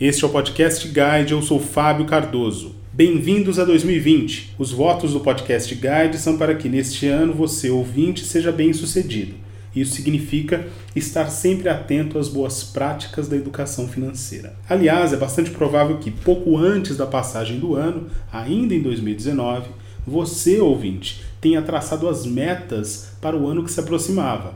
Este é o Podcast Guide, eu sou Fábio Cardoso. Bem-vindos a 2020. Os votos do Podcast Guide são para que neste ano você, ouvinte, seja bem sucedido. Isso significa estar sempre atento às boas práticas da educação financeira. Aliás, é bastante provável que pouco antes da passagem do ano, ainda em 2019, você, ouvinte, tenha traçado as metas para o ano que se aproximava.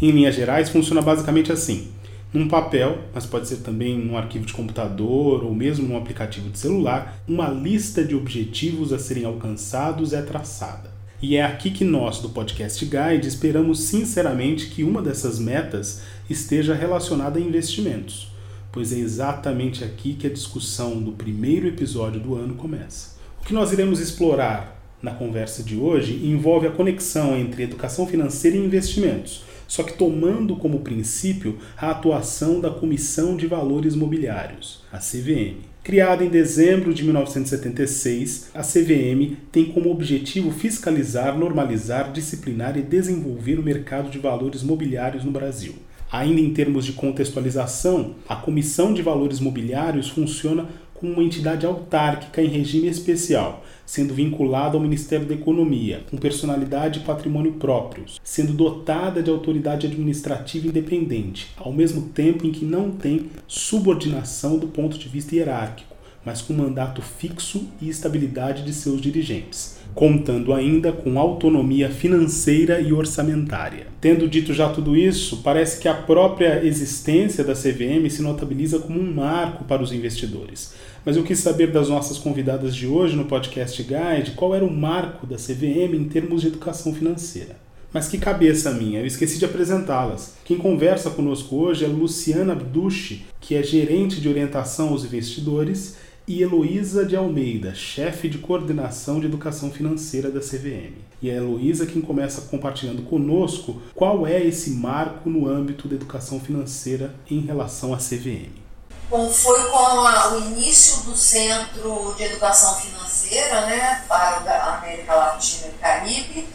Em linhas gerais, funciona basicamente assim: num papel, mas pode ser também num arquivo de computador ou mesmo num aplicativo de celular, uma lista de objetivos a serem alcançados é traçada. E é aqui que nós, do Podcast Guide, esperamos sinceramente que uma dessas metas esteja relacionada a investimentos, pois é exatamente aqui que a discussão do primeiro episódio do ano começa. O que nós iremos explorar na conversa de hoje envolve a conexão entre educação financeira e investimentos só que tomando como princípio a atuação da Comissão de Valores Mobiliários, a CVM. Criada em dezembro de 1976, a CVM tem como objetivo fiscalizar, normalizar, disciplinar e desenvolver o mercado de valores mobiliários no Brasil. Ainda em termos de contextualização, a Comissão de Valores Mobiliários funciona como uma entidade autárquica em regime especial, sendo vinculada ao Ministério da Economia, com personalidade e patrimônio próprios, sendo dotada de autoridade administrativa independente, ao mesmo tempo em que não tem subordinação do ponto de vista hierárquico, mas com mandato fixo e estabilidade de seus dirigentes contando ainda com autonomia financeira e orçamentária. Tendo dito já tudo isso, parece que a própria existência da CVM se notabiliza como um marco para os investidores. Mas eu quis saber das nossas convidadas de hoje no Podcast Guide qual era o marco da CVM em termos de educação financeira. Mas que cabeça minha, eu esqueci de apresentá-las. Quem conversa conosco hoje é Luciana Abducci, que é gerente de orientação aos investidores e Heloísa de Almeida, chefe de coordenação de educação financeira da CVM. E é a Heloísa quem começa compartilhando conosco qual é esse marco no âmbito da educação financeira em relação à CVM. Foi com a, o início do Centro de Educação Financeira né, para a América Latina e Caribe,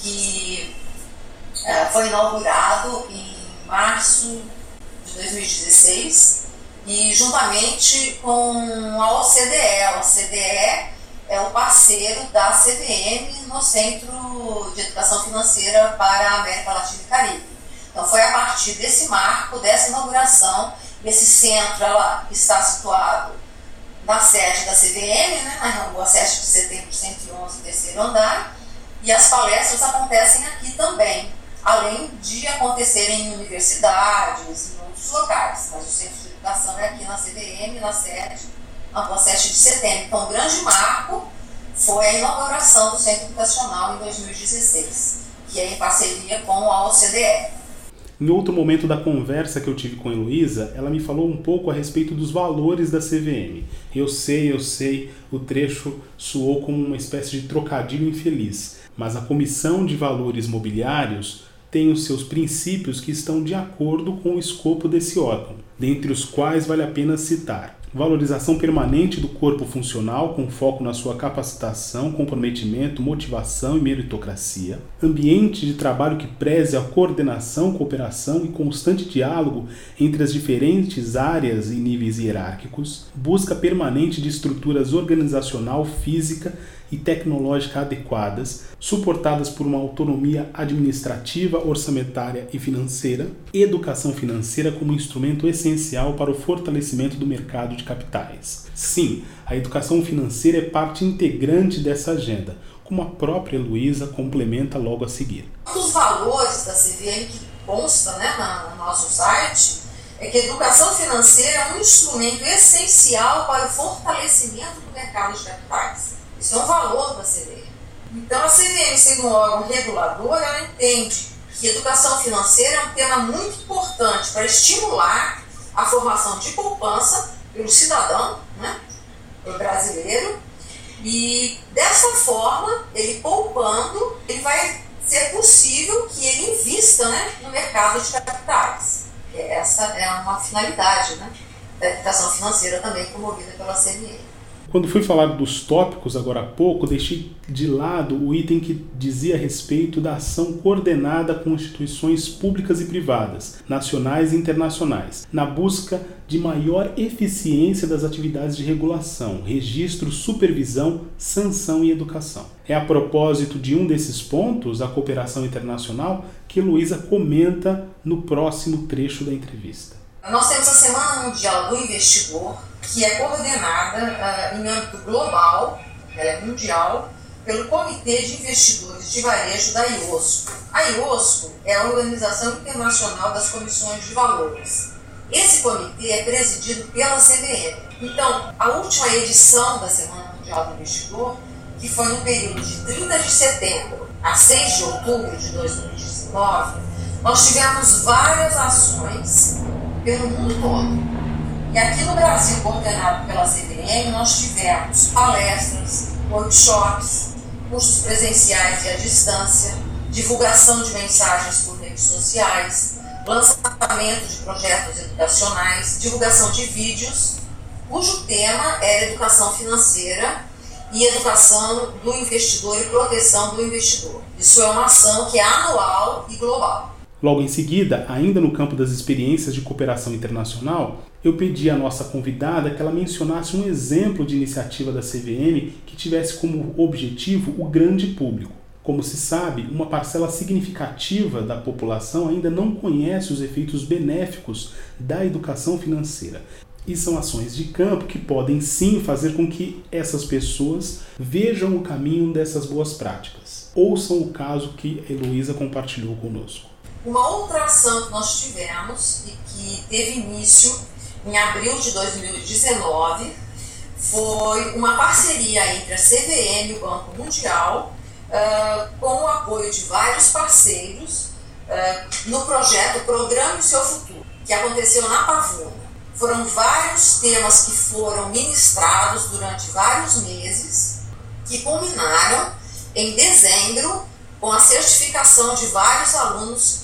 que é, foi inaugurado em março de 2016 e juntamente com a OCDE. A OCDE é o parceiro da CVM no Centro de Educação Financeira para a América Latina e Caribe. Então foi a partir desse marco, dessa inauguração, esse centro ela está situado na sede da CVM, né, na rua 7 de setembro 111, terceiro andar, e as palestras acontecem aqui também, além de acontecerem em universidades, em outros locais, mas o centro educação é aqui na CVM, na sede, na rua 7 de setembro. Então, o grande marco foi a inauguração do Centro Educacional em 2016, que é em parceria com a OCDE. Em outro momento da conversa que eu tive com a Heloísa, ela me falou um pouco a respeito dos valores da CVM. Eu sei, eu sei, o trecho soou como uma espécie de trocadilho infeliz, mas a Comissão de Valores Mobiliários tem os seus princípios que estão de acordo com o escopo desse órgão, dentre os quais vale a pena citar valorização permanente do corpo funcional com foco na sua capacitação, comprometimento, motivação e meritocracia, ambiente de trabalho que preze a coordenação, cooperação e constante diálogo entre as diferentes áreas e níveis hierárquicos, busca permanente de estruturas organizacional, física e tecnológica adequadas, suportadas por uma autonomia administrativa, orçamentária e financeira, educação financeira como instrumento essencial para o fortalecimento do mercado de capitais. Sim, a educação financeira é parte integrante dessa agenda, como a própria Luísa complementa logo a seguir. Um dos valores da CVM que consta né, no nosso site é que a educação financeira é um instrumento essencial para o fortalecimento do mercado de capitais. Isso é um valor da CVM. Então, a CVM, sendo um órgão regulador, ela entende que educação financeira é um tema muito importante para estimular a formação de poupança pelo cidadão né, brasileiro. E dessa forma, ele poupando, ele vai ser possível que ele invista né, no mercado de capitais. Essa é uma finalidade né, da educação financeira também promovida pela CVM. Quando fui falar dos tópicos agora há pouco, deixei de lado o item que dizia a respeito da ação coordenada com instituições públicas e privadas, nacionais e internacionais, na busca de maior eficiência das atividades de regulação, registro, supervisão, sanção e educação. É a propósito de um desses pontos, a cooperação internacional, que Luísa comenta no próximo trecho da entrevista. Nós temos a Semana Mundial do Investidor, que é coordenada uh, em âmbito global, ela é mundial, pelo Comitê de Investidores de Varejo da IOSCO. A IOSCO é a Organização Internacional das Comissões de Valores. Esse comitê é presidido pela CVM. Então, a última edição da Semana Mundial do Investidor, que foi no período de 30 de setembro a 6 de outubro de 2019, nós tivemos várias ações pelo mundo todo. E aqui no Brasil, coordenado pela CVM, nós tivemos palestras, workshops, cursos presenciais e à distância, divulgação de mensagens por redes sociais, lançamento de projetos educacionais, divulgação de vídeos, cujo tema era educação financeira e educação do investidor e proteção do investidor. Isso é uma ação que é anual e global. Logo em seguida, ainda no campo das experiências de cooperação internacional, eu pedi à nossa convidada que ela mencionasse um exemplo de iniciativa da CVM que tivesse como objetivo o grande público. Como se sabe, uma parcela significativa da população ainda não conhece os efeitos benéficos da educação financeira. E são ações de campo que podem sim fazer com que essas pessoas vejam o caminho dessas boas práticas. Ouçam o caso que a Heloísa compartilhou conosco. Uma outra ação que nós tivemos e que teve início em abril de 2019 foi uma parceria entre a CVM e o Banco Mundial, uh, com o apoio de vários parceiros, uh, no projeto Programe o Seu Futuro, que aconteceu na Pavuna. Foram vários temas que foram ministrados durante vários meses, que culminaram em dezembro com a certificação de vários alunos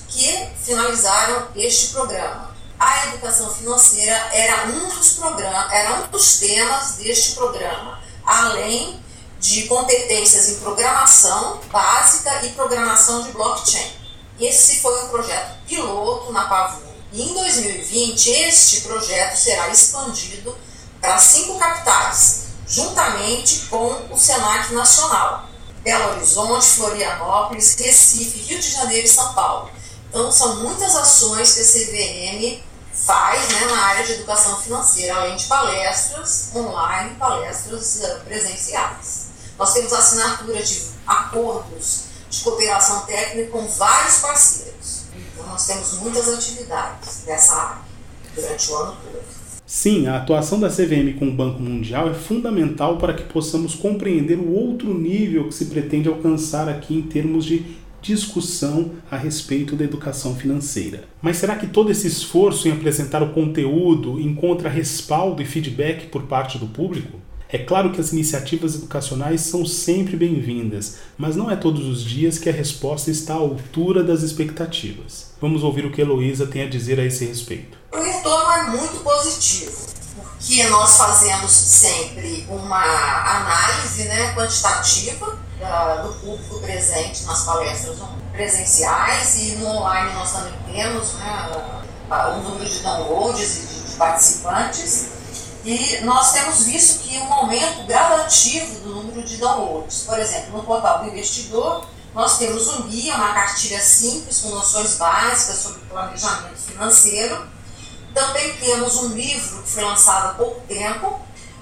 finalizaram este programa. A educação financeira era um dos programas, era um dos temas deste programa, além de competências em programação básica e programação de blockchain. Esse foi um projeto piloto na Pavuna. E em 2020, este projeto será expandido para cinco capitais, juntamente com o SENAC Nacional. Belo Horizonte, Florianópolis, Recife, Rio de Janeiro e São Paulo. Então, são muitas ações que a CVM faz né, na área de educação financeira, além de palestras online, palestras presenciais. Nós temos assinatura de acordos de cooperação técnica com vários parceiros. Então, nós temos muitas atividades nessa área durante o ano todo. Sim, a atuação da CVM com o Banco Mundial é fundamental para que possamos compreender o outro nível que se pretende alcançar aqui em termos de discussão a respeito da educação financeira. Mas será que todo esse esforço em apresentar o conteúdo encontra respaldo e feedback por parte do público? É claro que as iniciativas educacionais são sempre bem-vindas, mas não é todos os dias que a resposta está à altura das expectativas. Vamos ouvir o que Heloísa tem a dizer a esse respeito. O retorno é muito positivo, porque nós fazemos sempre uma análise né, quantitativa do público presente nas palestras presenciais e no online nós também temos né, o número de downloads e de participantes. E nós temos visto que um aumento gradativo do número de downloads. Por exemplo, no portal do investidor, nós temos um guia, uma cartilha simples com noções básicas sobre planejamento financeiro. Também temos um livro que foi lançado há pouco tempo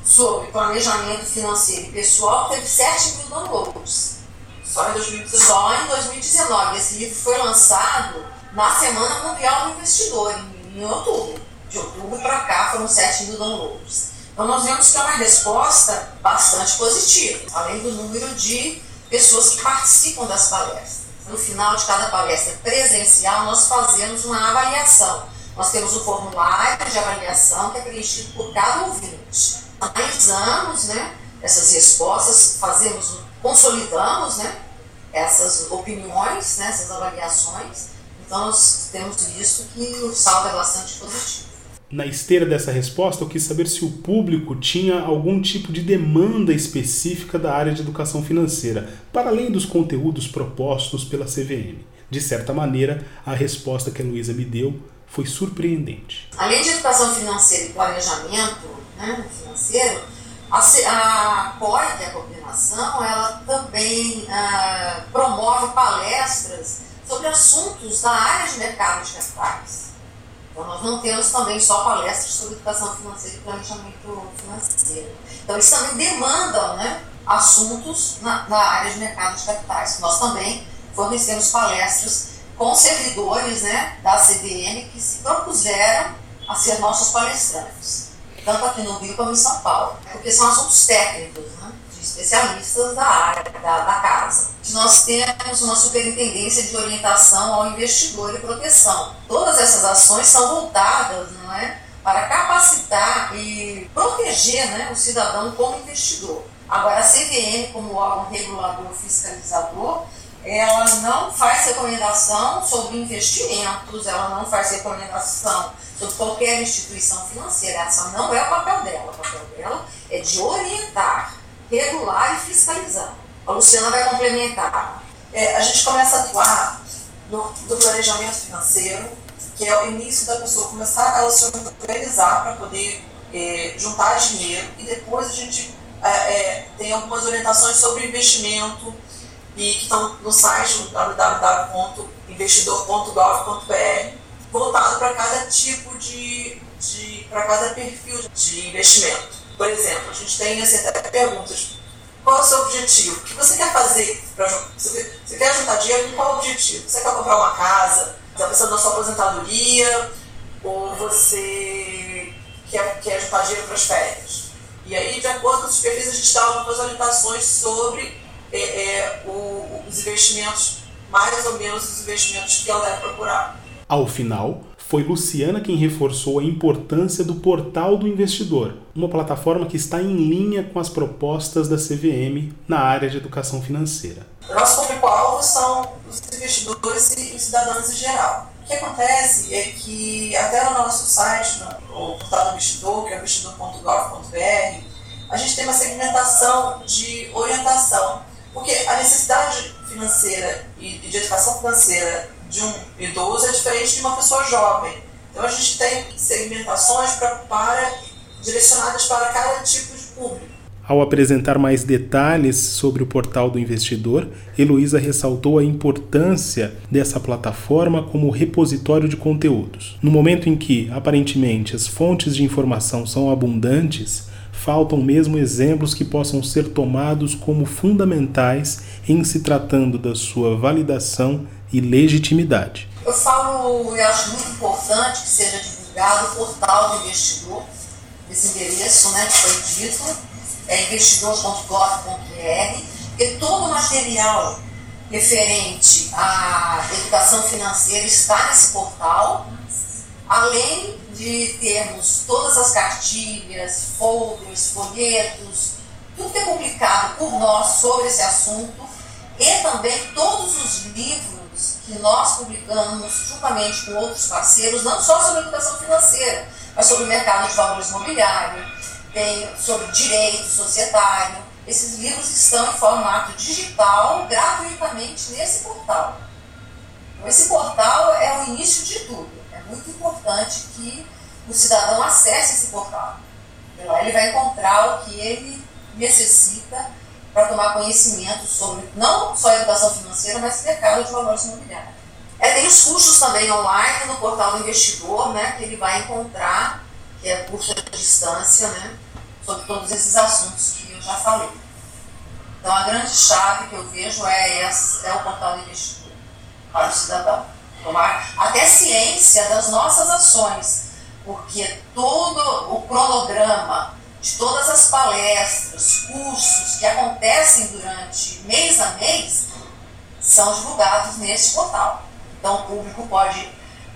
sobre planejamento financeiro e pessoal, teve 7 mil downloads. Só em 2019. Só em 2019. Esse livro foi lançado na Semana Mundial do Investidor, em, em outubro de outubro para cá foram 7 mil downloads. Então nós vemos que é uma resposta bastante positiva, além do número de pessoas que participam das palestras. No final de cada palestra presencial, nós fazemos uma avaliação. Nós temos um formulário de avaliação que é preenchido por cada ouvinte. Analisamos né, essas respostas, fazemos, consolidamos né, essas opiniões, né, essas avaliações. Então, nós temos visto que o saldo é bastante positivo. Na esteira dessa resposta, eu quis saber se o público tinha algum tipo de demanda específica da área de educação financeira, para além dos conteúdos propostos pela CVM. De certa maneira, a resposta que a Luísa me deu foi surpreendente. Além de educação financeira e planejamento né, financeiro, a, a COI, que é a coordenação, ela também ah, promove palestras sobre assuntos da área de mercado de capitais. Então, nós não temos também só palestras sobre educação financeira e planejamento financeiro. Então, eles também demandam né, assuntos na, na área de mercado de capitais. Nós também fornecemos palestras com servidores né, da CBN que se propuseram a ser nossos palestrantes, tanto aqui no Rio como em São Paulo, porque são assuntos técnicos, né, de especialistas da área, da, da casa. Nós temos uma superintendência de orientação ao investidor e proteção. Todas essas ações são voltadas não é, para capacitar e proteger né, o cidadão como investidor. Agora, a CVM, como órgão regulador fiscalizador, ela não faz recomendação sobre investimentos, ela não faz recomendação sobre qualquer instituição financeira. Essa não é o papel dela. O papel dela é de orientar, regular e fiscalizar. A Luciana vai complementar. É, a gente começa a atuar no, no planejamento financeiro, que é o início da pessoa começar a se organizar para poder é, juntar dinheiro e depois a gente é, é tem algumas orientações sobre investimento, e que estão no site www.investidor.gov.br, voltado para cada tipo de, de para cada perfil de investimento. Por exemplo, a gente tem assim, até perguntas. Qual é o seu objetivo? O que você quer fazer? Pra, você, você quer juntar dinheiro com qual objetivo? Você quer comprar uma casa? Está pensando na sua aposentadoria? Ou você quer, quer juntar dinheiro para as férias? E aí, de acordo com os perfis, a gente dá algumas orientações sobre é, é, o, os investimentos, mais ou menos os investimentos que ela deve procurar. Ao final, foi Luciana quem reforçou a importância do Portal do Investidor, uma plataforma que está em linha com as propostas da CVM na área de educação financeira. O nosso público-alvo são os investidores e cidadãos em geral. O que acontece é que até no nosso site, no, o portal do investidor, que é investidor.gov.br, a gente tem uma segmentação de orientação porque a necessidade financeira e de educação financeira de um idoso é diferente de uma pessoa jovem. Então a gente tem segmentações pra, para, direcionadas para cada tipo de público. Ao apresentar mais detalhes sobre o portal do investidor, Heloísa ressaltou a importância dessa plataforma como repositório de conteúdos. No momento em que, aparentemente, as fontes de informação são abundantes, faltam mesmo exemplos que possam ser tomados como fundamentais em se tratando da sua validação e legitimidade. Eu falo e acho muito importante que seja divulgado o portal do investidor, esse endereço né, que foi dito, é investidor.gov.br, e todo o material referente à educação financeira está nesse portal, além de termos todas as cartilhas, folders, folhetos, tudo que é publicado por nós sobre esse assunto e também todos os livros que nós publicamos juntamente com outros parceiros, não só sobre educação financeira, mas sobre mercado de valores imobiliário, sobre direito societário. Esses livros estão em formato digital, gratuitamente nesse portal. Então, esse portal é o início de tudo muito importante que o cidadão acesse esse portal. Lá ele vai encontrar o que ele necessita para tomar conhecimento sobre não só educação financeira, mas mercado de valores imobiliários. É, tem os cursos também online no portal do investidor, né, que ele vai encontrar, que é curso de distância, né, sobre todos esses assuntos que eu já falei. Então a grande chave que eu vejo é, essa, é o portal do investidor para o cidadão tomar até ciência das nossas ações, porque todo o cronograma de todas as palestras, cursos que acontecem durante mês a mês são divulgados nesse portal. Então o público pode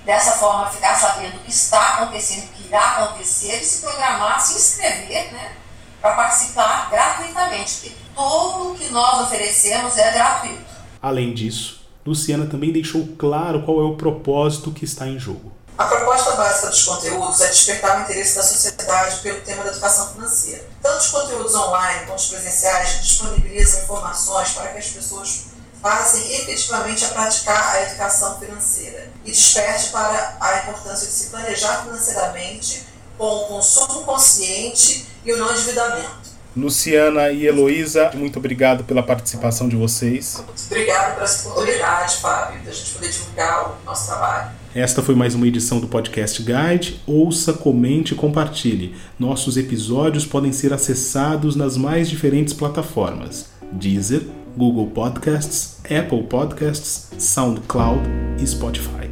dessa forma ficar sabendo o que está acontecendo, o que irá acontecer e se programar, se inscrever, né, para participar gratuitamente, porque tudo que nós oferecemos é gratuito. Além disso, Luciana também deixou claro qual é o propósito que está em jogo. A proposta básica dos conteúdos é despertar o interesse da sociedade pelo tema da educação financeira. Tanto os conteúdos online quanto os presenciais disponibilizam informações para que as pessoas passem efetivamente a praticar a educação financeira e desperte para a importância de se planejar financeiramente com o consumo consciente e o não endividamento. Luciana e Heloísa, muito obrigado pela participação de vocês. Obrigado por essa oportunidade, Fábio, da gente poder divulgar o nosso trabalho. Esta foi mais uma edição do Podcast Guide. Ouça, comente e compartilhe. Nossos episódios podem ser acessados nas mais diferentes plataformas: Deezer, Google Podcasts, Apple Podcasts, SoundCloud e Spotify.